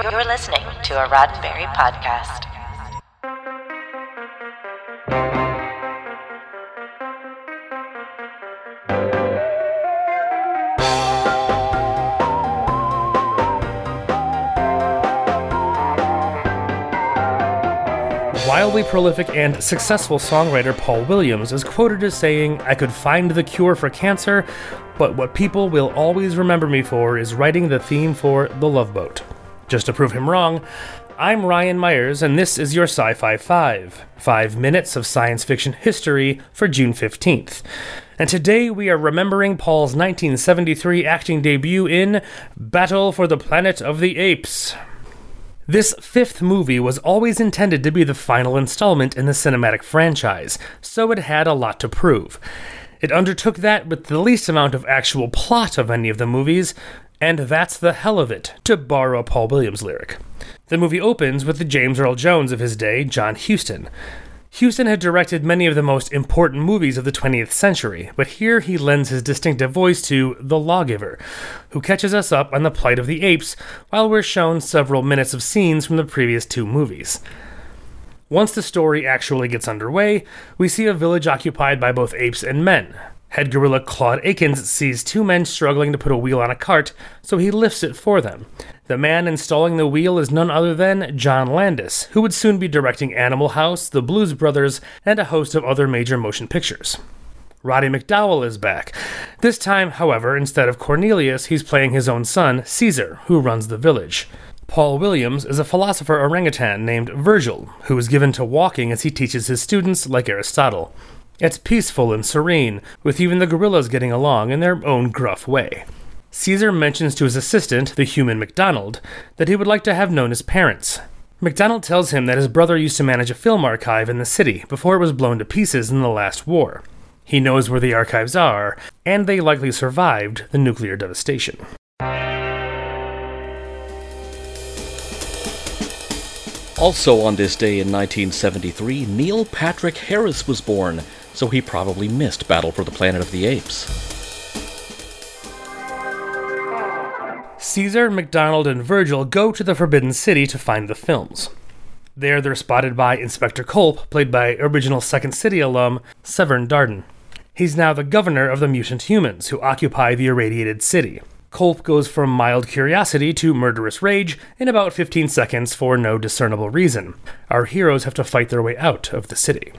You're listening to a Roddenberry podcast. Wildly prolific and successful songwriter Paul Williams is quoted as saying, I could find the cure for cancer, but what people will always remember me for is writing the theme for The Love Boat. Just to prove him wrong, I'm Ryan Myers, and this is your Sci Fi 5, five minutes of science fiction history for June 15th. And today we are remembering Paul's 1973 acting debut in Battle for the Planet of the Apes. This fifth movie was always intended to be the final installment in the cinematic franchise, so it had a lot to prove. It undertook that with the least amount of actual plot of any of the movies, and that's the hell of it, to borrow a Paul Williams lyric. The movie opens with the James Earl Jones of his day, John Huston. Huston had directed many of the most important movies of the 20th century, but here he lends his distinctive voice to the lawgiver, who catches us up on the plight of the apes while we're shown several minutes of scenes from the previous two movies. Once the story actually gets underway, we see a village occupied by both apes and men. Head gorilla Claude Akins sees two men struggling to put a wheel on a cart, so he lifts it for them. The man installing the wheel is none other than John Landis, who would soon be directing Animal House, The Blues Brothers, and a host of other major motion pictures. Roddy McDowall is back. This time, however, instead of Cornelius, he's playing his own son, Caesar, who runs the village. Paul Williams is a philosopher orangutan named Virgil, who is given to walking as he teaches his students, like Aristotle. It's peaceful and serene, with even the gorillas getting along in their own gruff way. Caesar mentions to his assistant, the human MacDonald, that he would like to have known his parents. MacDonald tells him that his brother used to manage a film archive in the city before it was blown to pieces in the last war. He knows where the archives are, and they likely survived the nuclear devastation. Also on this day in 1973, Neil Patrick Harris was born, so he probably missed Battle for the Planet of the Apes. Caesar, MacDonald, and Virgil go to the Forbidden City to find the films. There, they're spotted by Inspector Culp, played by original Second City alum Severn Darden. He's now the governor of the mutant humans who occupy the irradiated city. Culp goes from mild curiosity to murderous rage in about 15 seconds for no discernible reason. Our heroes have to fight their way out of the city.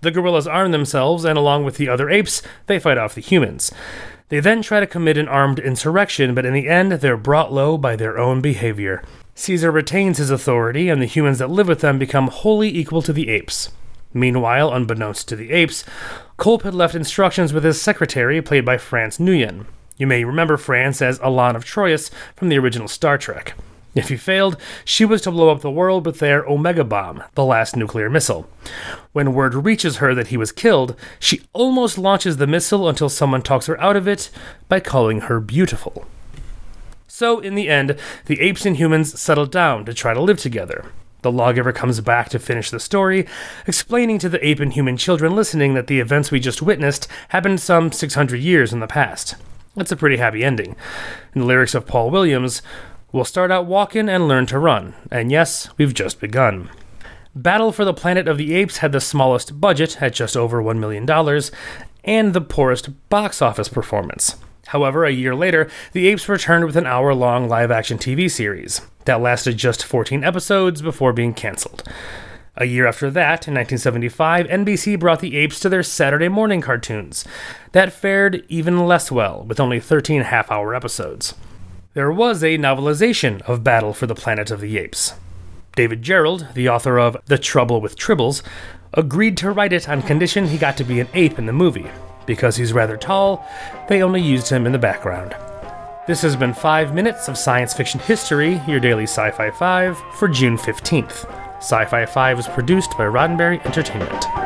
The gorillas arm themselves, and along with the other apes, they fight off the humans. They then try to commit an armed insurrection, but in the end, they're brought low by their own behavior. Caesar retains his authority, and the humans that live with them become wholly equal to the apes. Meanwhile, unbeknownst to the apes, Culp had left instructions with his secretary, played by France Nuyen. You may remember France as Elaan of Troyius from the original Star Trek. If he failed, she was to blow up the world with their Omega Bomb, the last nuclear missile. When word reaches her that he was killed, she almost launches the missile until someone talks her out of it by calling her beautiful. So, in the end, the apes and humans settle down to try to live together. The lawgiver comes back to finish the story, explaining to the ape and human children listening that the events we just witnessed happened some 600 years in the past. That's a pretty happy ending. In the lyrics of Paul Williams, we'll start out walking and learn to run. And yes, we've just begun. Battle for the Planet of the Apes had the smallest budget at just over $1 million and the poorest box office performance. However, a year later, the Apes returned with an hour long live action TV series that lasted just 14 episodes before being cancelled. A year after that, in 1975, NBC brought the apes to their Saturday morning cartoons. That fared even less well, with only 13 half hour episodes. There was a novelization of Battle for the Planet of the Apes. David Gerrold, the author of The Trouble with Tribbles, agreed to write it on condition he got to be an ape in the movie. Because he's rather tall, they only used him in the background. This has been 5 minutes of science fiction history, your daily Sci Fi 5, for June 15th. Sci Fi 5 was produced by Roddenberry Entertainment.